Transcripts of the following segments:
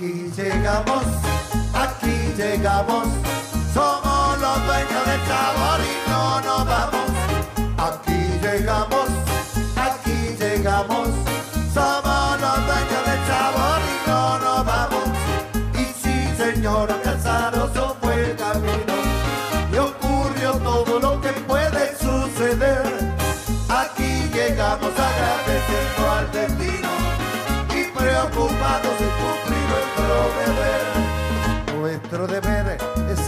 Aquí llegamos, aquí llegamos, somos los dueños del sabor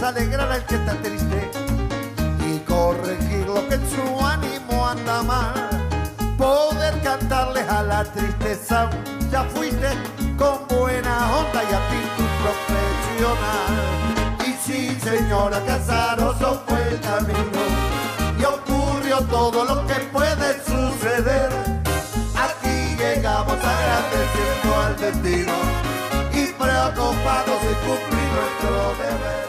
alegrar al que está triste y corregir lo que en su ánimo anda mal. Poder cantarles a la tristeza, ya fuiste con buena onda y actitud profesional. Y sí, señora Casaroso fue el camino y ocurrió todo lo que puede suceder. Aquí llegamos agradeciendo al destino y preocupados de cumplir nuestro deber.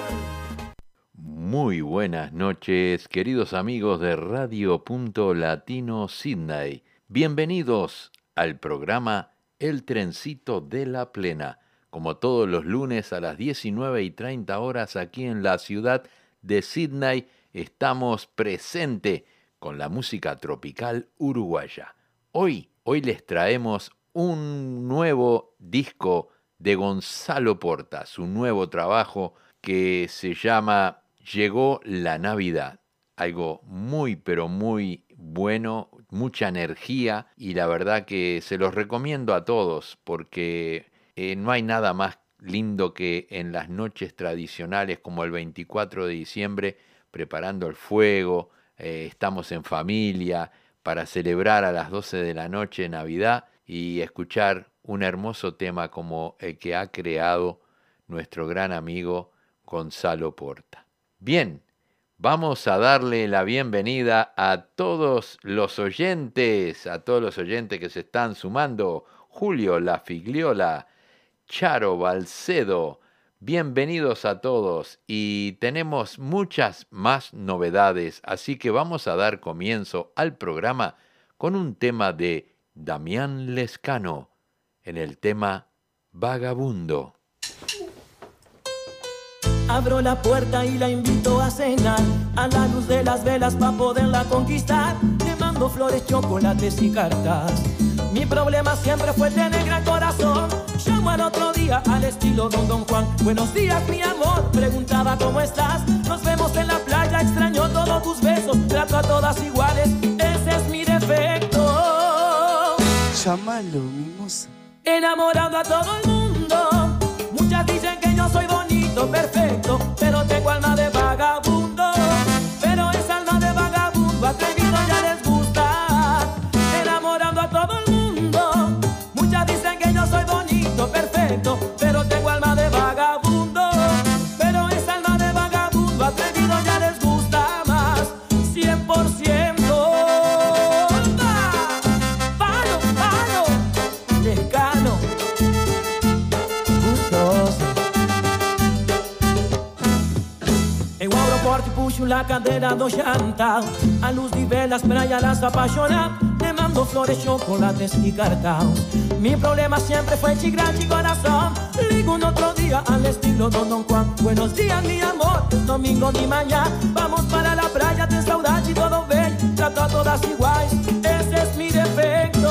Muy buenas noches, queridos amigos de Radio Punto Latino Sydney. Bienvenidos al programa El Trencito de la Plena, como todos los lunes a las 19 y 30 horas aquí en la ciudad de Sydney. Estamos presente con la música tropical uruguaya. Hoy, hoy les traemos un nuevo disco de Gonzalo Porta, su nuevo trabajo que se llama Llegó la Navidad. Algo muy, pero muy bueno, mucha energía y la verdad que se los recomiendo a todos porque eh, no hay nada más lindo que en las noches tradicionales como el 24 de diciembre preparando el fuego, eh, estamos en familia para celebrar a las 12 de la noche Navidad y escuchar un hermoso tema como el que ha creado nuestro gran amigo Gonzalo Porta. Bien, vamos a darle la bienvenida a todos los oyentes, a todos los oyentes que se están sumando. Julio La Figliola, Charo Balcedo, bienvenidos a todos y tenemos muchas más novedades, así que vamos a dar comienzo al programa con un tema de Damián Lescano en el tema Vagabundo. Abro la puerta y la invito a cenar. A la luz de las velas para poderla conquistar. Le mando flores, chocolates y cartas. Mi problema siempre fue tener gran corazón. Llamo al otro día al estilo Don Don Juan. Buenos días mi amor, preguntaba cómo estás Nos vemos en la playa, extraño todos tus besos. Trato a todas iguales, ese es mi defecto Llámalo, mimosa. Enamorando a todo el mundo. Muchas dicen que yo soy bonito, perfecto, la cadeira do jantar A luz de velas praia las apaixona Le mando flores, chocolates e cartão Mi problema siempre fue de grande corazón no otro día al estilo Don Don Juan Buenos días mi amor, es domingo de manhã Vamos para la playa, tem saudade e todo bem Trato a todas iguais, esse es mi defecto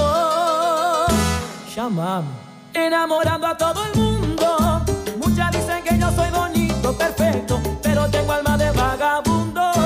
Chamame Enamorando a todo el mundo Muchas dicen que yo soy bonito, perfecto Pero tengo alma de vagabundo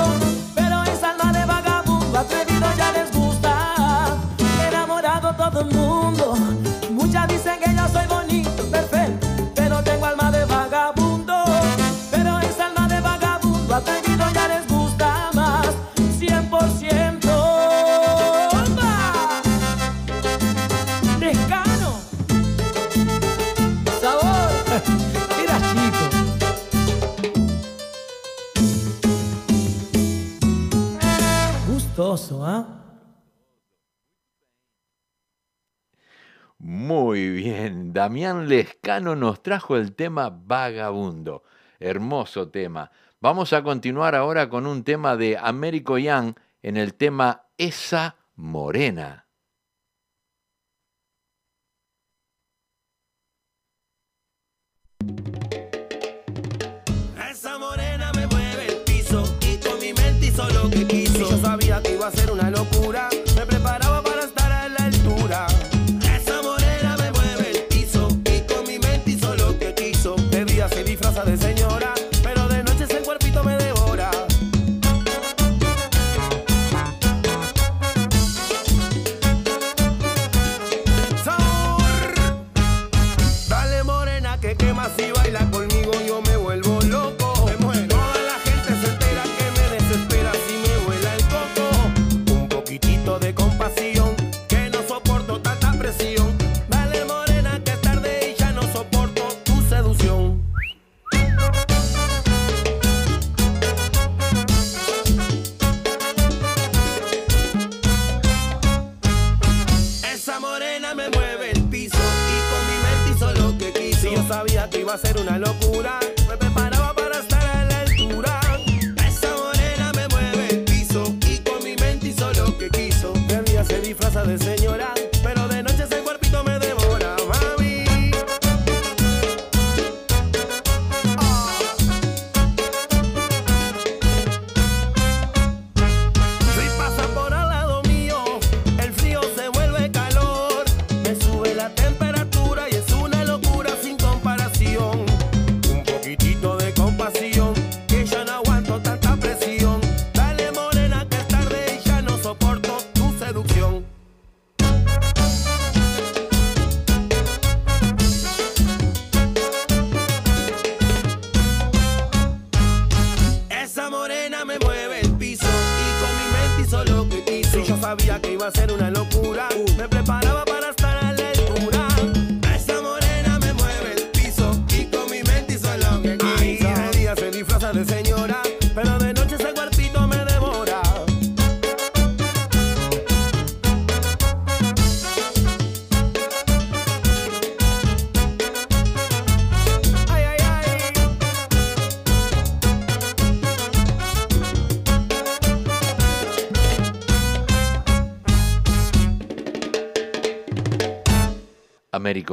Damián Lescano nos trajo el tema Vagabundo. Hermoso tema. Vamos a continuar ahora con un tema de Américo Young en el tema Esa Morena. Esa morena me mueve el piso, quito mi mente y solo que quiso. Yo sabía que iba a ser una locura. Ser una locura.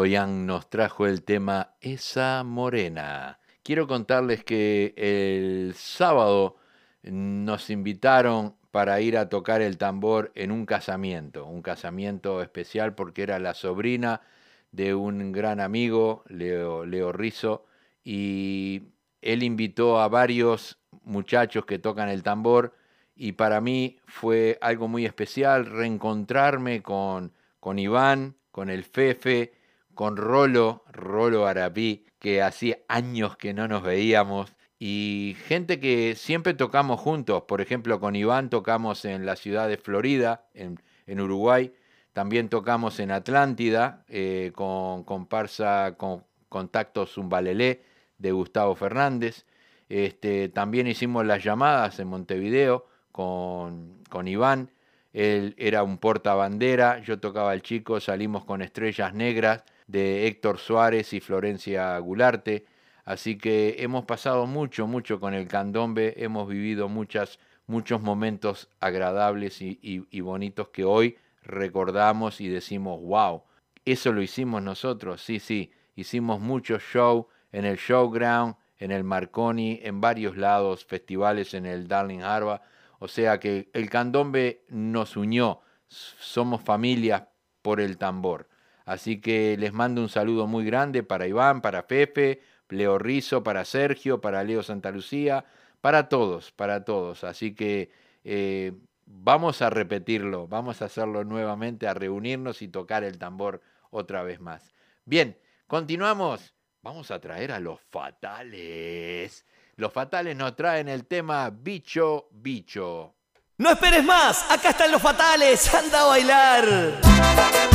Young nos trajo el tema Esa Morena. Quiero contarles que el sábado nos invitaron para ir a tocar el tambor en un casamiento, un casamiento especial porque era la sobrina de un gran amigo, Leo, Leo Rizzo, y él invitó a varios muchachos que tocan el tambor y para mí fue algo muy especial reencontrarme con, con Iván, con el Fefe, con Rolo, Rolo Arapí, que hacía años que no nos veíamos, y gente que siempre tocamos juntos. Por ejemplo, con Iván tocamos en la ciudad de Florida, en, en Uruguay. También tocamos en Atlántida eh, con comparsa con Contacto Zumbalelé de Gustavo Fernández. Este, también hicimos las llamadas en Montevideo con, con Iván. Él era un portabandera, yo tocaba el chico, salimos con Estrellas Negras de Héctor Suárez y Florencia Gularte. Así que hemos pasado mucho, mucho con el candombe, hemos vivido muchas, muchos momentos agradables y, y- bonitos que hoy recordamos y decimos, wow, eso lo hicimos nosotros, sí, sí, hicimos mucho show en el Showground, en el Marconi, en varios lados, festivales en el Darling Harbour, o sea que el candombe nos unió, somos familia por el tambor. Así que les mando un saludo muy grande para Iván, para Pepe, Leo Rizo, para Sergio, para Leo Santa Lucía, para todos, para todos. Así que eh, vamos a repetirlo, vamos a hacerlo nuevamente, a reunirnos y tocar el tambor otra vez más. Bien, continuamos. Vamos a traer a los fatales. Los fatales nos traen el tema Bicho, Bicho. No esperes más, acá están los fatales, anda a bailar.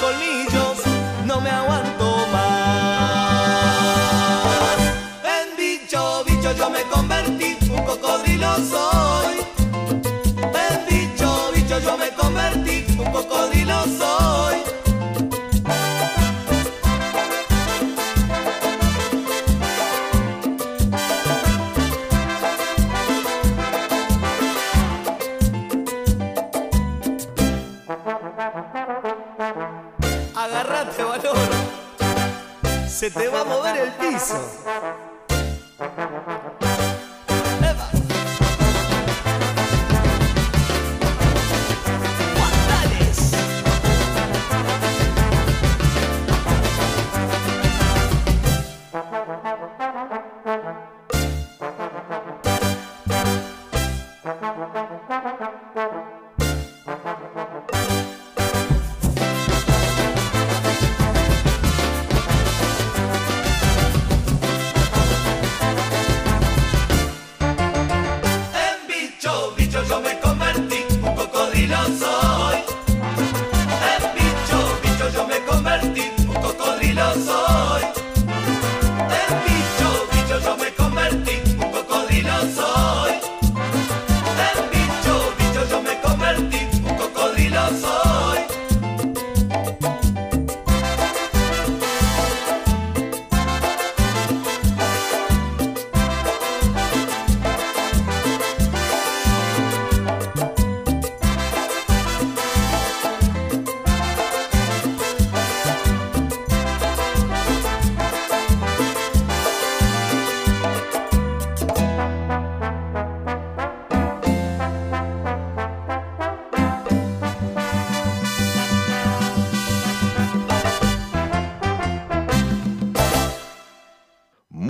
colmillos. No me aguanto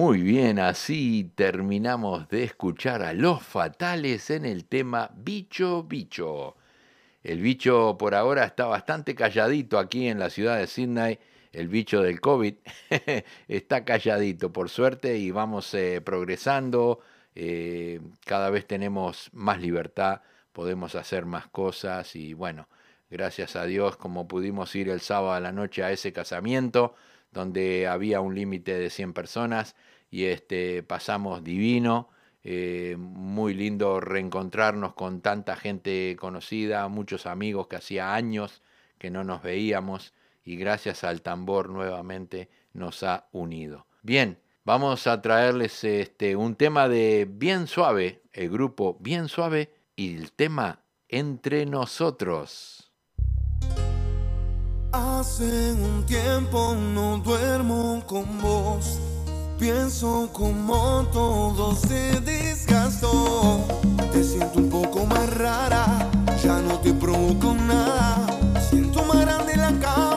Muy bien, así terminamos de escuchar a los fatales en el tema Bicho Bicho. El bicho por ahora está bastante calladito aquí en la ciudad de Sydney. El bicho del COVID está calladito, por suerte, y vamos eh, progresando. eh, cada vez tenemos más libertad, podemos hacer más cosas y bueno, gracias a Dios como pudimos ir el sábado a la noche a ese casamiento donde había un límite de 100 personas y este pasamos divino, eh, muy lindo reencontrarnos con tanta gente conocida, muchos amigos que hacía años que no nos veíamos y gracias al tambor nuevamente nos ha unido. Bien, vamos a traerles este un tema de Bien Suave, el grupo Bien Suave y el tema Entre nosotros. Hace un tiempo no duermo con vos. Pienso como todo se desgastó. Te siento un poco más rara, ya no te provoco nada. Siento más grande la cama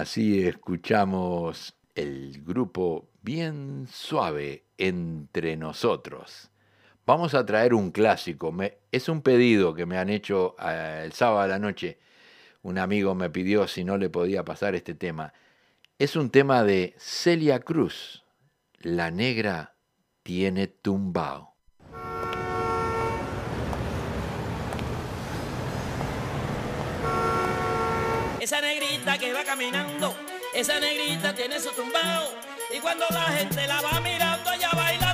Así escuchamos el grupo bien suave entre nosotros. Vamos a traer un clásico. Es un pedido que me han hecho eh, el sábado a la noche. Un amigo me pidió si no le podía pasar este tema. Es un tema de Celia Cruz. La negra tiene tumbao. Esa negrita que va caminando, esa negrita tiene su tumbao. Y cuando la gente la va mirando, ella baila.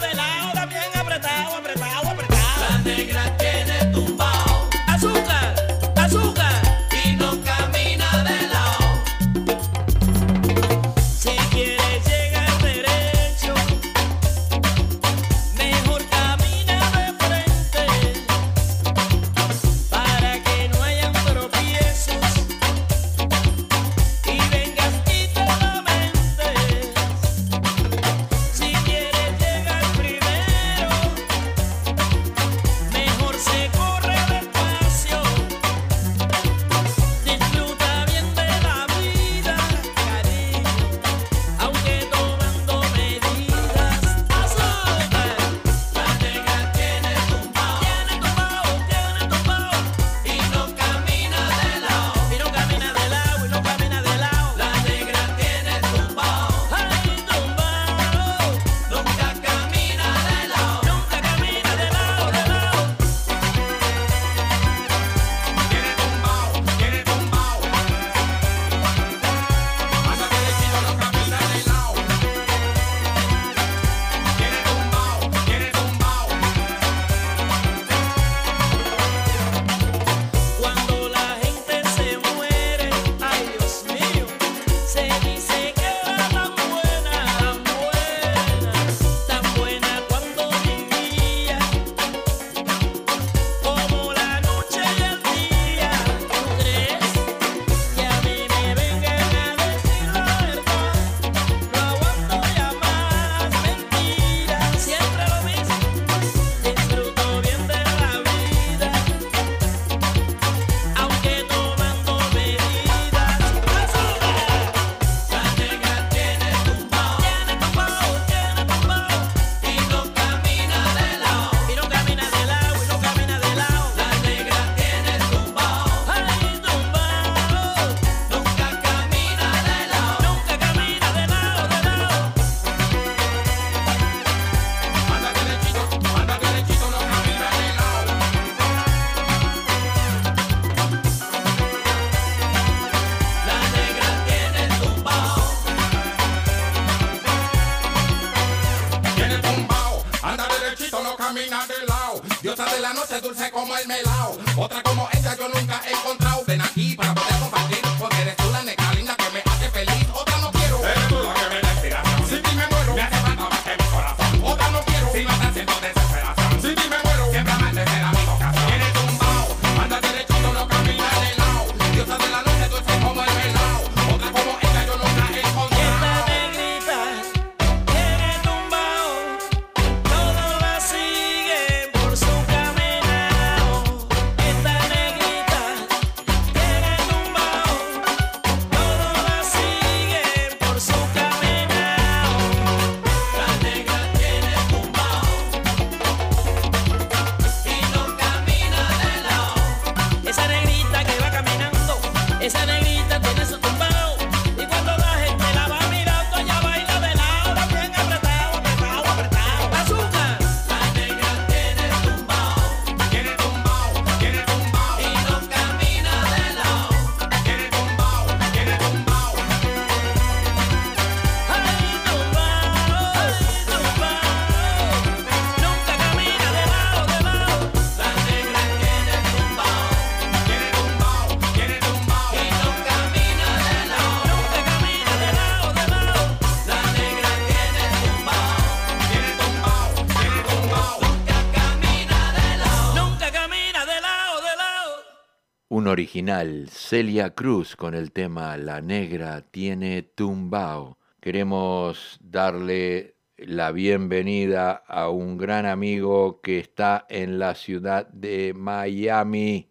Original, Celia Cruz con el tema La Negra tiene tumbao. Queremos darle la bienvenida a un gran amigo que está en la ciudad de Miami,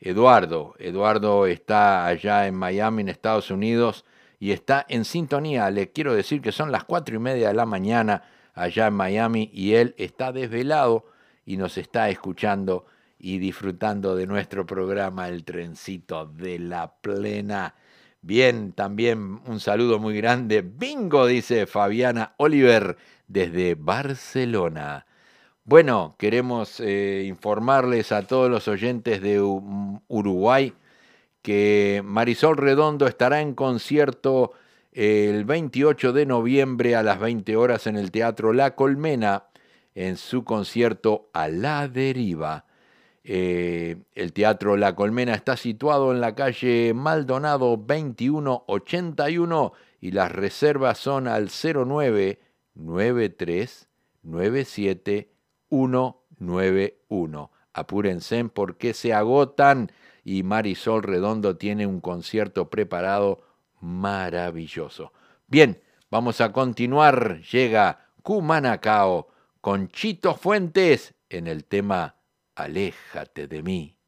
Eduardo. Eduardo está allá en Miami, en Estados Unidos, y está en sintonía. Le quiero decir que son las cuatro y media de la mañana allá en Miami y él está desvelado y nos está escuchando y disfrutando de nuestro programa El Trencito de la Plena. Bien, también un saludo muy grande. Bingo, dice Fabiana Oliver desde Barcelona. Bueno, queremos eh, informarles a todos los oyentes de Uruguay que Marisol Redondo estará en concierto el 28 de noviembre a las 20 horas en el Teatro La Colmena en su concierto A la Deriva. Eh, el Teatro La Colmena está situado en la calle Maldonado 2181 y las reservas son al 0993 97 191. Apúrense porque se agotan y Marisol Redondo tiene un concierto preparado maravilloso. Bien, vamos a continuar. Llega Cumanacao con Chito Fuentes en el tema Aléjate de mí.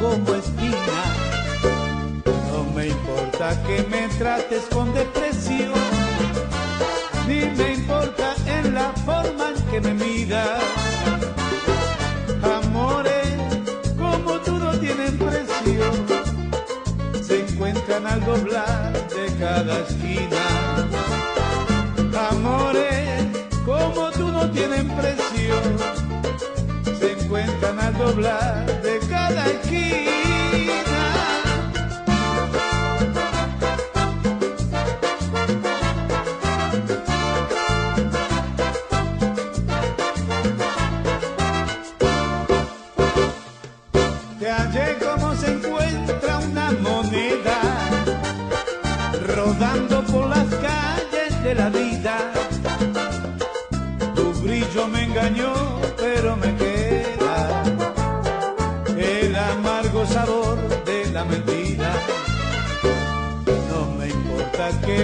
Como espina. No me importa que me trates con depresión, ni me importa en la forma en que me miras. Amores como tú no tienen precio, se encuentran al doblar de cada esquina. Amores como tú no tienen precio, se encuentran al doblar de cada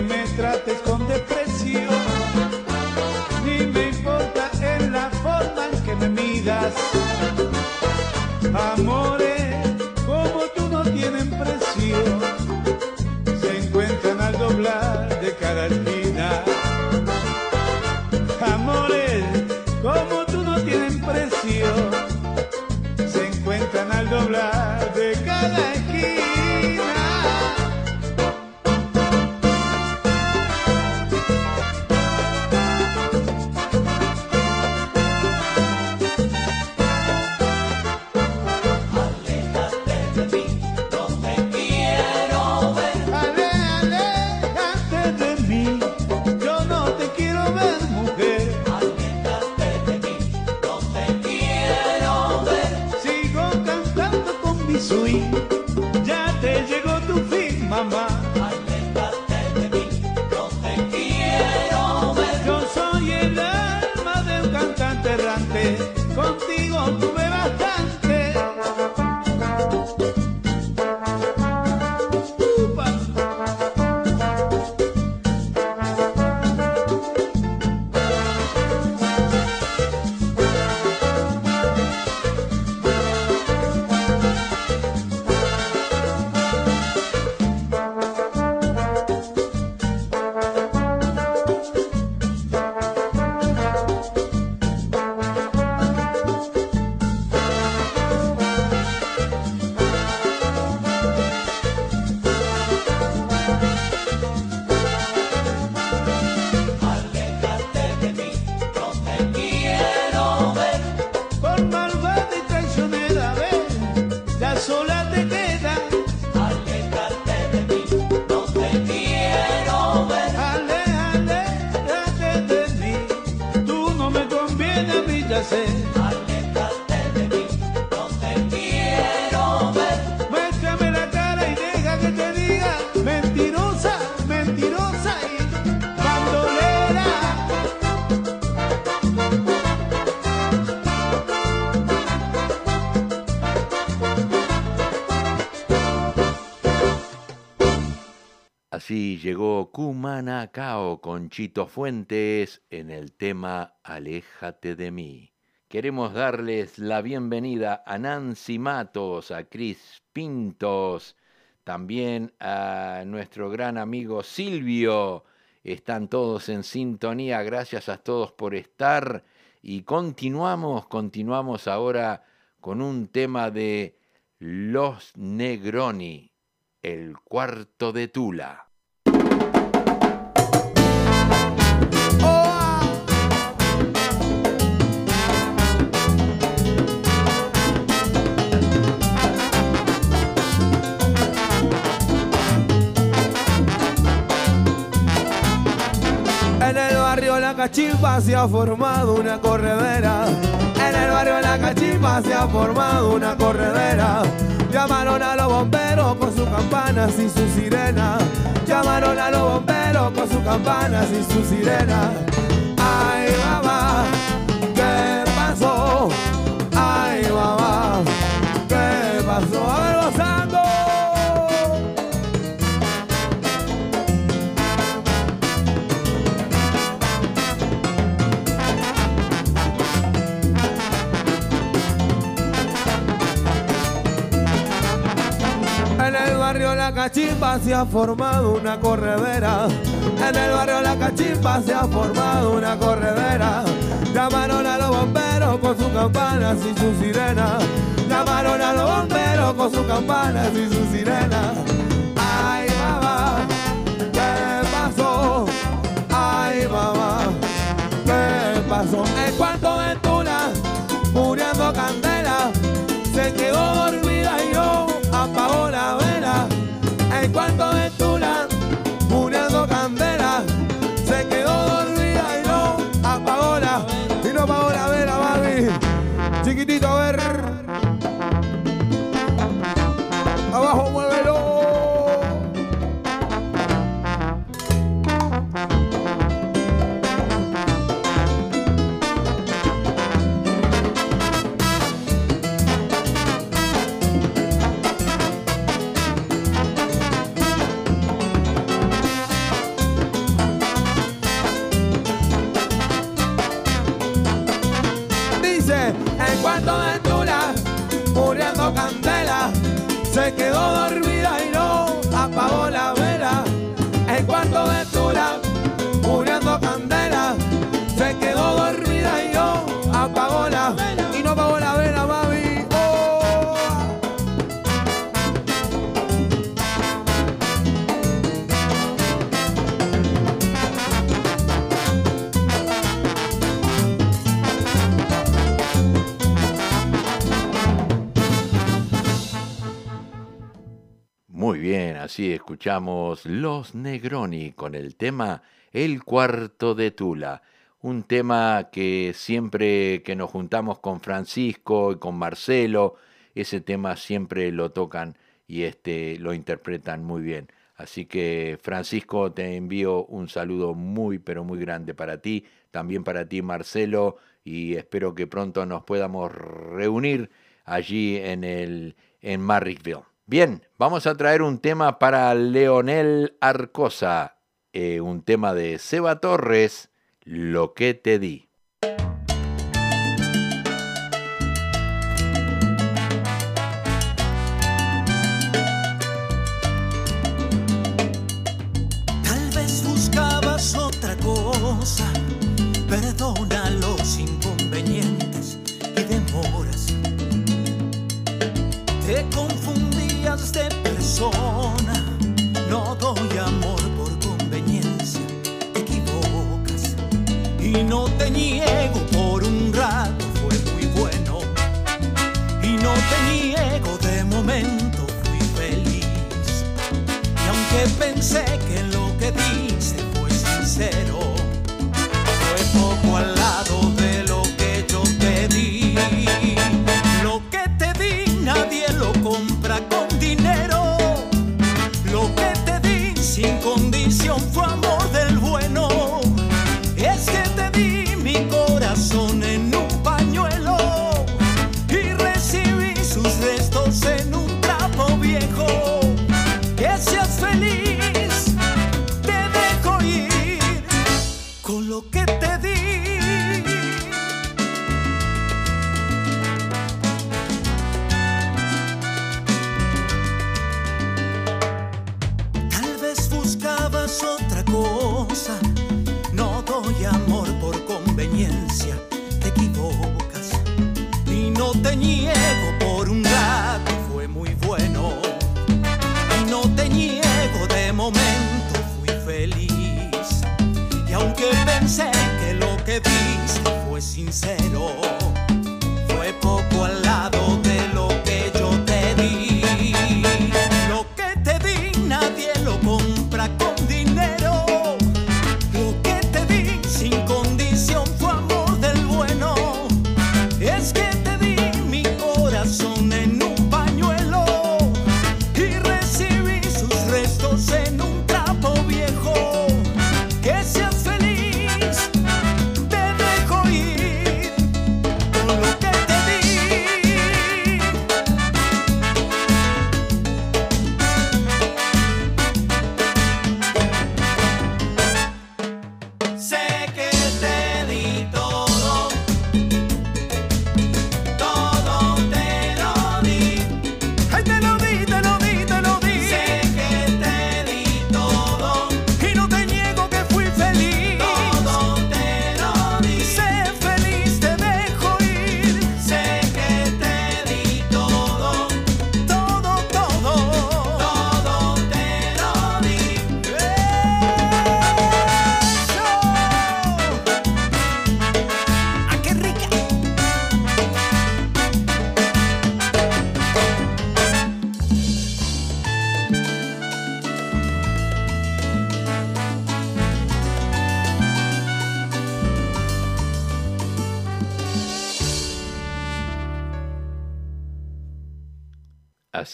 me trates Aléjate. Aléjate de mí, no te quiero ver. Muéstrame la cara y deja que te diga, mentirosa, mentirosa y bandolera. Así llegó Kumanakao con Chito Fuentes en el tema Aléjate de mí. Queremos darles la bienvenida a Nancy Matos, a Cris Pintos, también a nuestro gran amigo Silvio. Están todos en sintonía, gracias a todos por estar. Y continuamos, continuamos ahora con un tema de Los Negroni, el cuarto de Tula. Cachimba se ha formado una corredera. En el barrio La Cachimba se ha formado una corredera. Llamaron a los bomberos con sus campanas y su sirena. Llamaron a los bomberos con sus campanas y su sirena. Ay, mamá, ¿qué pasó? Ay, mamá, ¿qué pasó? Barrio La Cachimba se ha formado una corredera. En el barrio La Cachimba se ha formado una corredera. Llamaron a los bomberos con sus campanas y sus sirenas. Llamaron a los bomberos con sus campanas y sus sirenas. Ay, mamá, ¿qué pasó? Ay, mamá, ¿qué pasó? En cuanto En así escuchamos Los Negroni con el tema El cuarto de Tula, un tema que siempre que nos juntamos con Francisco y con Marcelo, ese tema siempre lo tocan y este lo interpretan muy bien. Así que Francisco, te envío un saludo muy pero muy grande para ti, también para ti Marcelo y espero que pronto nos podamos reunir allí en el en Marrickville. Bien, vamos a traer un tema para Leonel Arcosa, eh, un tema de Seba Torres, Lo que te di.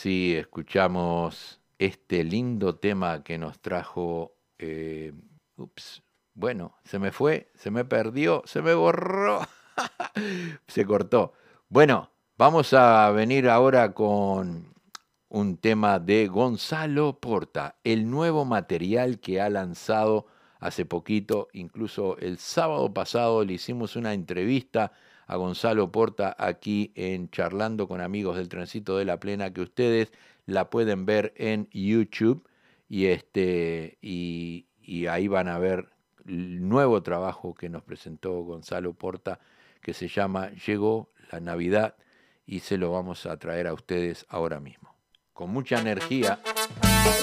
así escuchamos este lindo tema que nos trajo... Eh, ups, bueno, se me fue, se me perdió, se me borró, se cortó. Bueno, vamos a venir ahora con un tema de Gonzalo Porta, el nuevo material que ha lanzado hace poquito, incluso el sábado pasado le hicimos una entrevista a Gonzalo Porta aquí en Charlando con amigos del Trencito de la Plena, que ustedes la pueden ver en YouTube y, este, y, y ahí van a ver el nuevo trabajo que nos presentó Gonzalo Porta, que se llama Llegó la Navidad y se lo vamos a traer a ustedes ahora mismo. Con mucha energía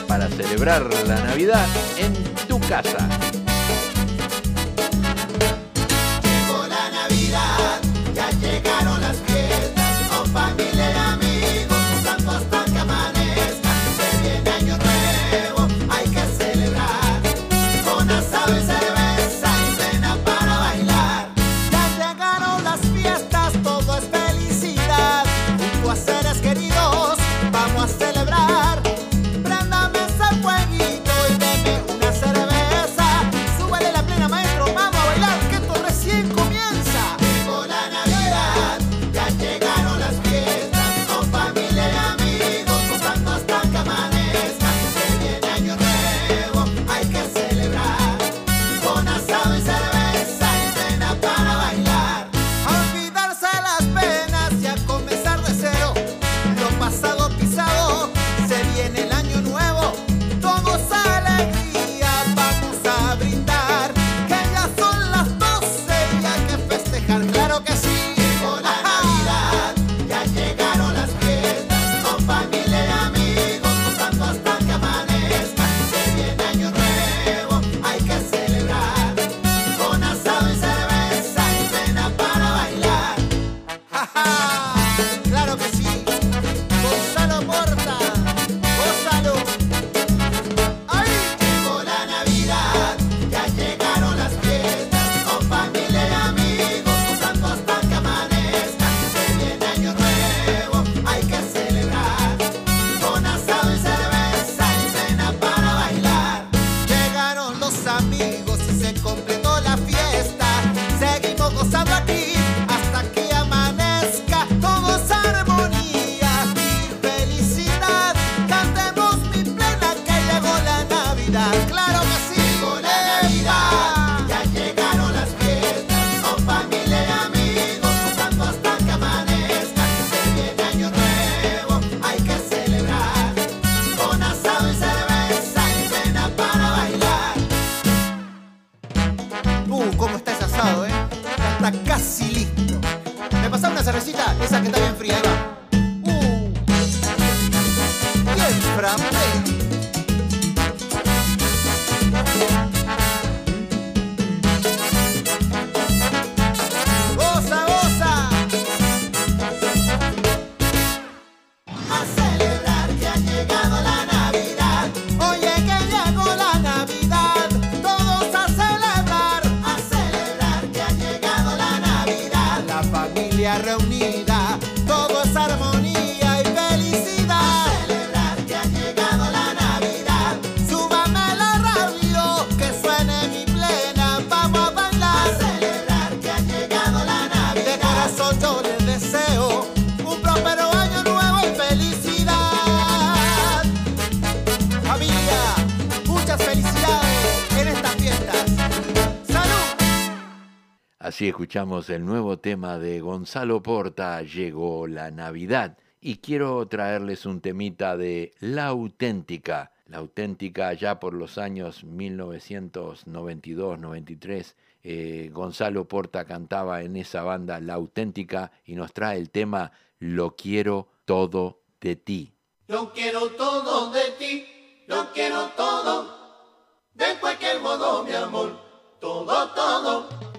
para celebrar la Navidad en tu casa. las fiestas, compañía. Oh, el nuevo tema de Gonzalo Porta, Llegó la Navidad, y quiero traerles un temita de La Auténtica. La Auténtica ya por los años 1992-93, eh, Gonzalo Porta cantaba en esa banda La Auténtica y nos trae el tema Lo quiero todo de ti. Lo quiero todo de ti, lo quiero todo, de cualquier modo mi amor, todo, todo.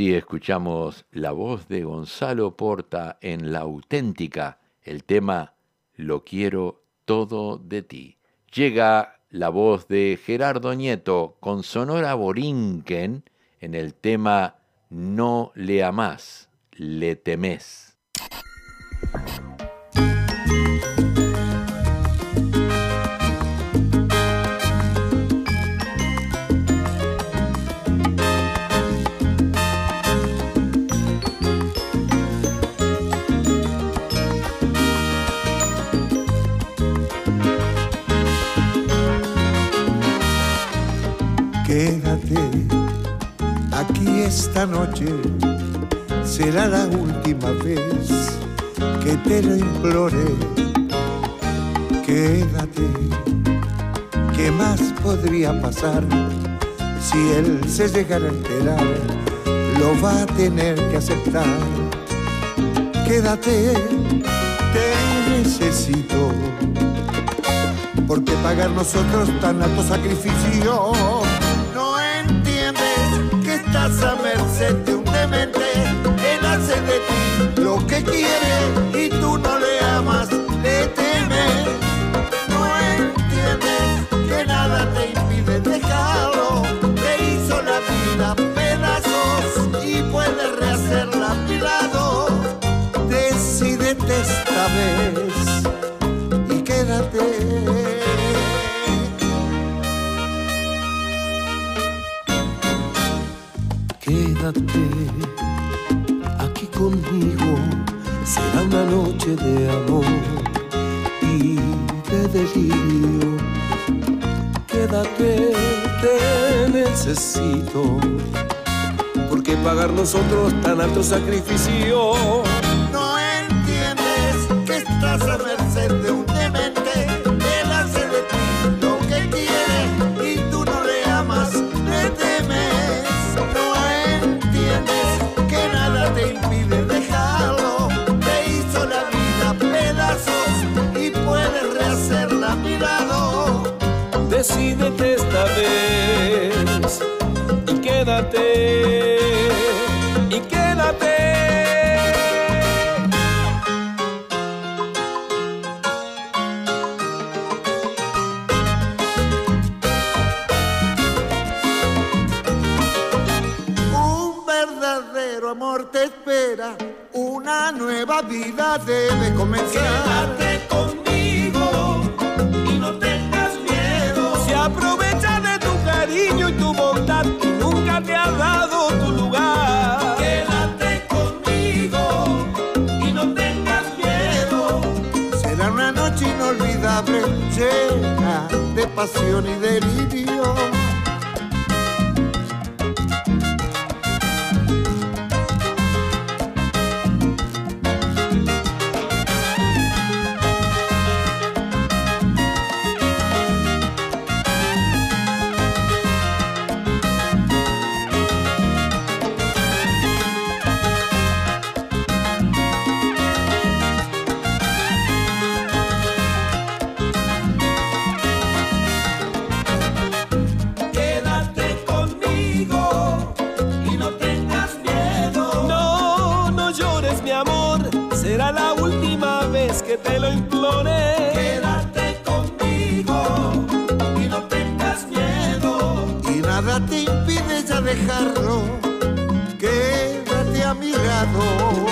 Así escuchamos la voz de Gonzalo Porta en La auténtica, el tema Lo quiero todo de ti. Llega la voz de Gerardo Nieto con Sonora Borinquen en el tema No le amás, le temés. Esta noche, será la última vez que te lo implore. Quédate, ¿qué más podría pasar si él se llegara a enterar? Lo va a tener que aceptar. Quédate, te necesito. ¿Por qué pagar nosotros tan alto sacrificio? Estás merced de un demente. Él hace de ti lo que quiere y tú no le amas, le temes. No entiendes que nada te impide dejarlo. Te hizo la vida pedazos y puedes rehacerla a mi lado. Decídete esta vez Quédate aquí conmigo, será una noche de amor y de delirio. Quédate, te necesito, porque pagar nosotros tan alto sacrificio. Quédate, y quédate. Un verdadero amor te espera, una nueva vida debe comenzar. Quédate conmigo nunca te ha dado tu lugar. Quédate conmigo y no tengas miedo. Será una noche inolvidable, llena de pasión y delirio. Lo. Quédate conmigo y no tengas miedo. Y nada te impide ya dejarlo, quédate a mi lado.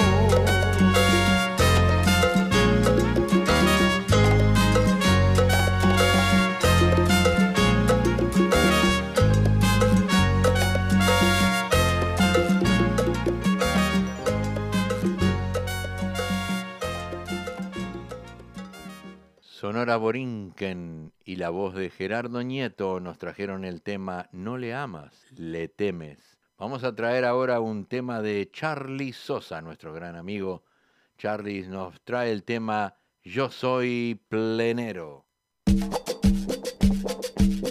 Sonora Borinquen y la voz de Gerardo Nieto nos trajeron el tema No le amas, le temes. Vamos a traer ahora un tema de Charlie Sosa, nuestro gran amigo. Charlie nos trae el tema Yo soy plenero.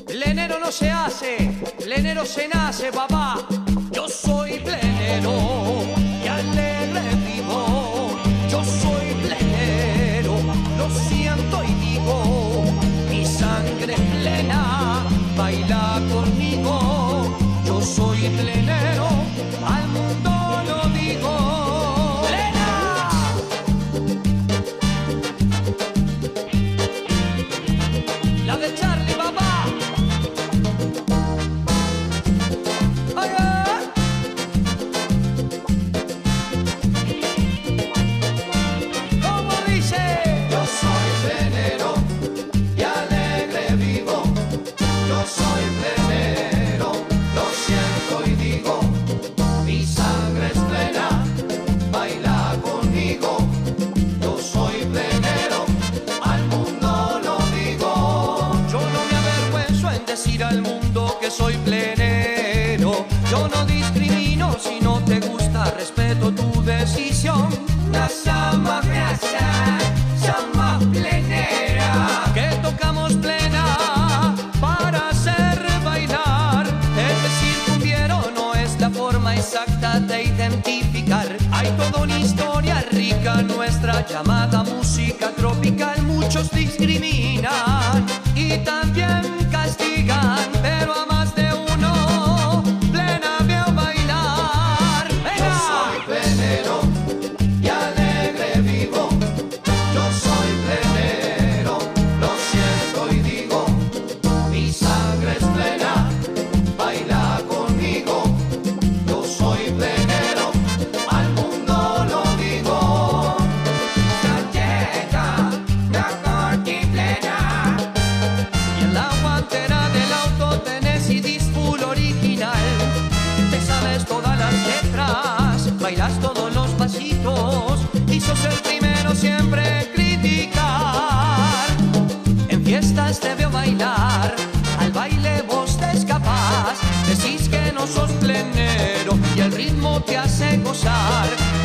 Plenero no se hace, plenero se nace, papá. Yo soy plenero y alegre vivo. Yo soy plenero, lo siento y mi sangre plena, baila conmigo.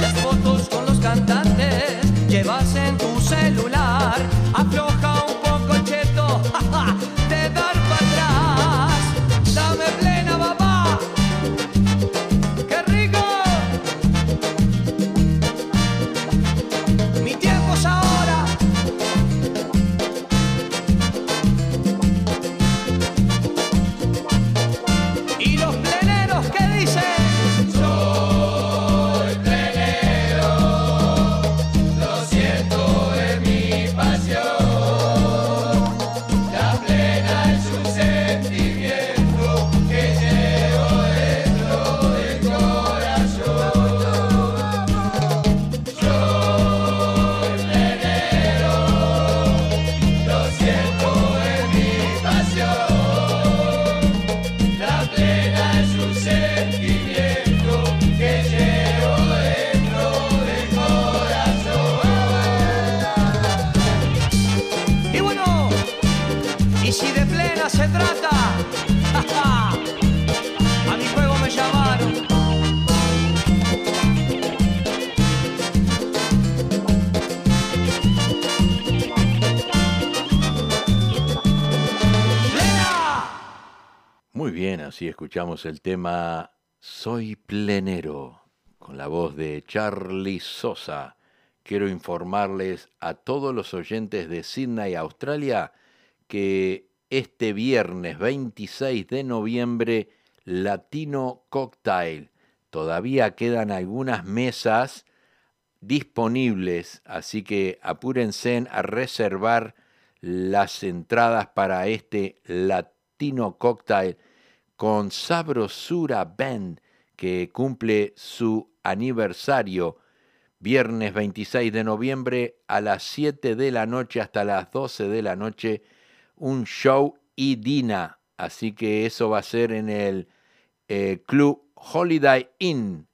Las fotos con los cantantes llevas en tu celular así escuchamos el tema Soy plenero con la voz de Charlie Sosa. Quiero informarles a todos los oyentes de Sydney, Australia, que este viernes 26 de noviembre, Latino Cocktail. Todavía quedan algunas mesas disponibles, así que apúrense a reservar las entradas para este Latino Cocktail con Sabrosura Band, que cumple su aniversario viernes 26 de noviembre a las 7 de la noche hasta las 12 de la noche, un show y dina. Así que eso va a ser en el eh, Club Holiday Inn,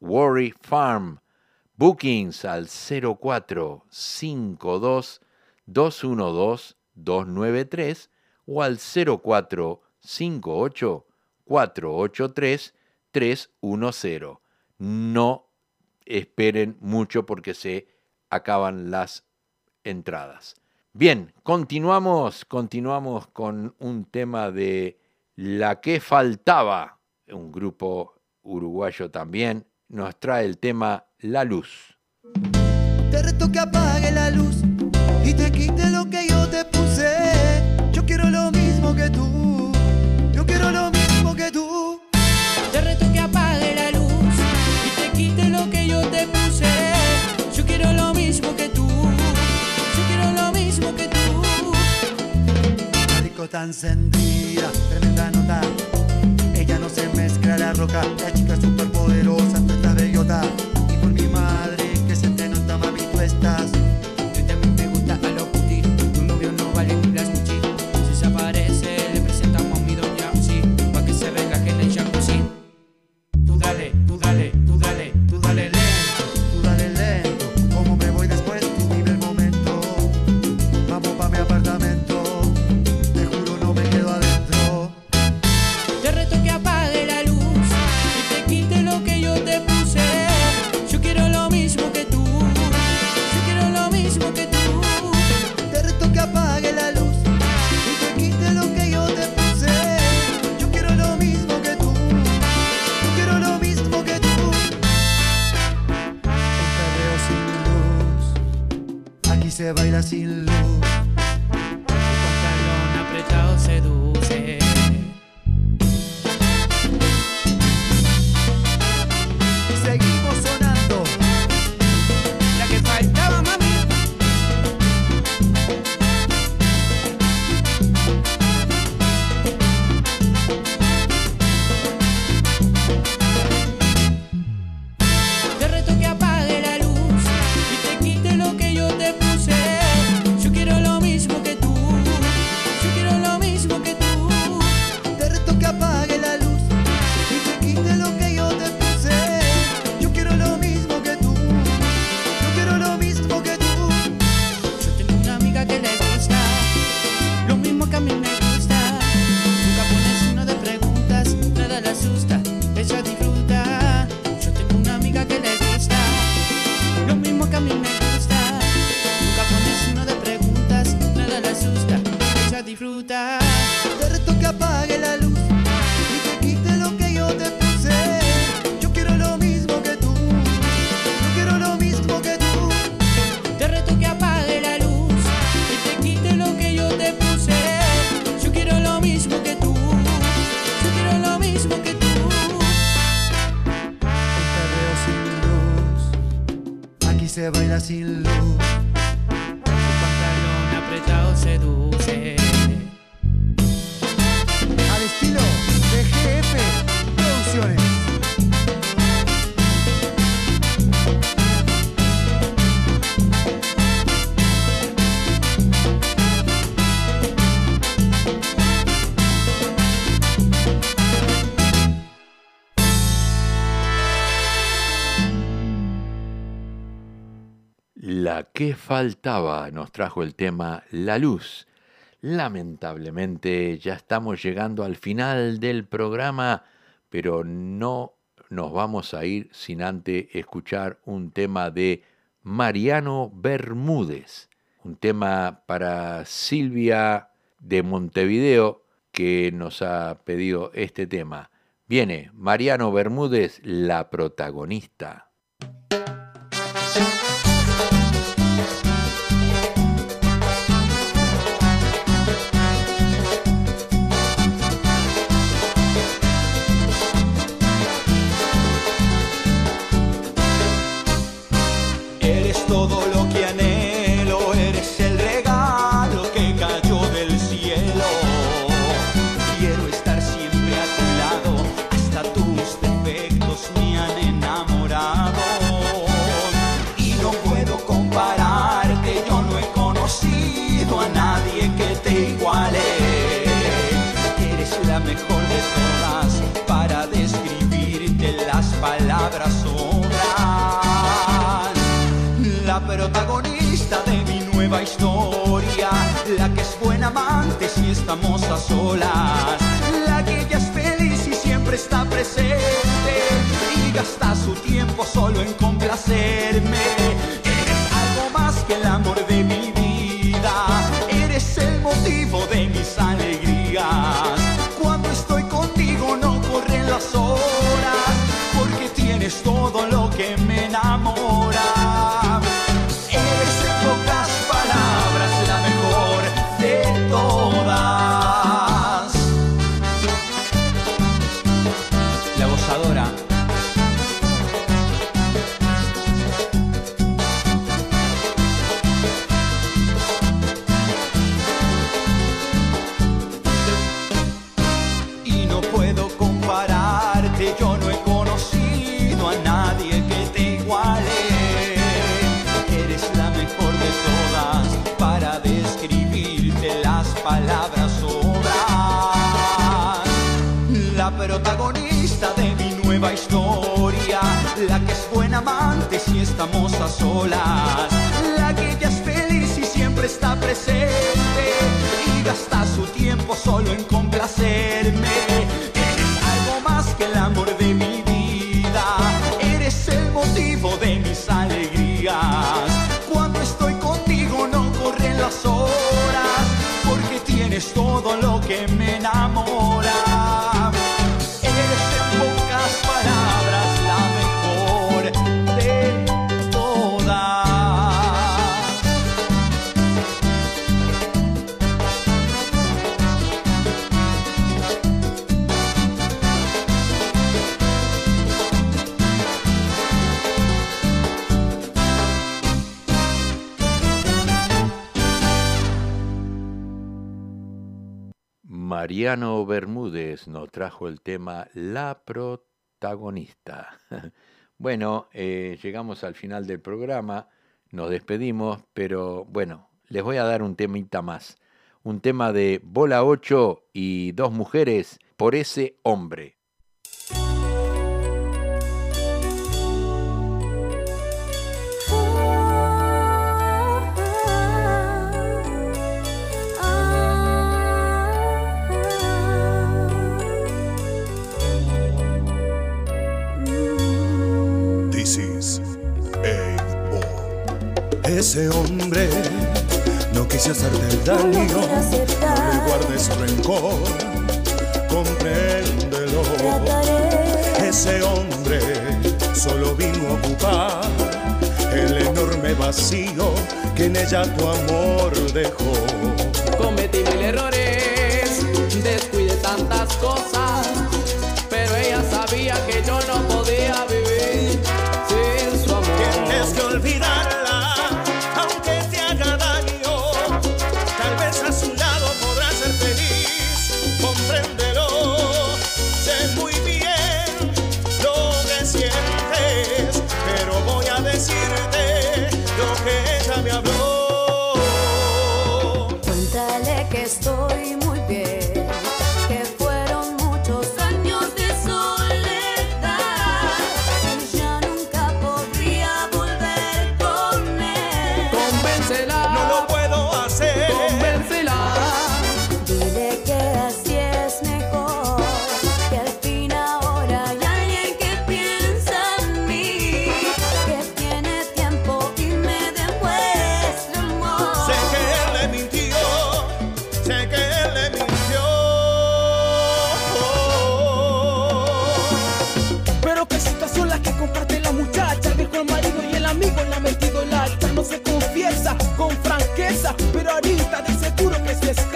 Worry Farm. Bookings al 04 52 212 293 o al 04 58 483 310. No esperen mucho porque se acaban las entradas. Bien, continuamos, continuamos con un tema de La que faltaba, un grupo uruguayo también, nos trae el tema La Luz. Te reto que apague la luz y te quite lo que Tan encendida, tremenda nota. Ella no se mezcla la roca. La chica super poderosa, tú estás bellota. que faltaba nos trajo el tema La Luz. Lamentablemente ya estamos llegando al final del programa, pero no nos vamos a ir sin antes escuchar un tema de Mariano Bermúdez, un tema para Silvia de Montevideo que nos ha pedido este tema. Viene Mariano Bermúdez, la protagonista. la que es buena amante si estamos a solas, la que ya es feliz y siempre está presente. Y gasta su tiempo solo en complacerme. Eres algo más que el amor trajo el tema La protagonista. Bueno, eh, llegamos al final del programa, nos despedimos, pero bueno, les voy a dar un temita más. Un tema de Bola 8 y dos mujeres por ese hombre. Ese hombre no quise hacerte daño, no le guardes rencor, compréndelo. Ese hombre solo vino a ocupar el enorme vacío que en ella tu amor dejó. Cometí mil errores, descuide tantas cosas, pero ella sabía que yo no podía vivir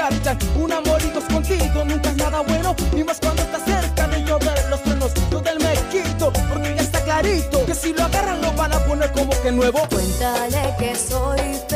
Un amorío escondido nunca es nada bueno, y más cuando está cerca de llover los truenos. Yo del me quito, porque ya está clarito que si lo agarran lo van a poner como que nuevo. Cuéntale que soy feliz,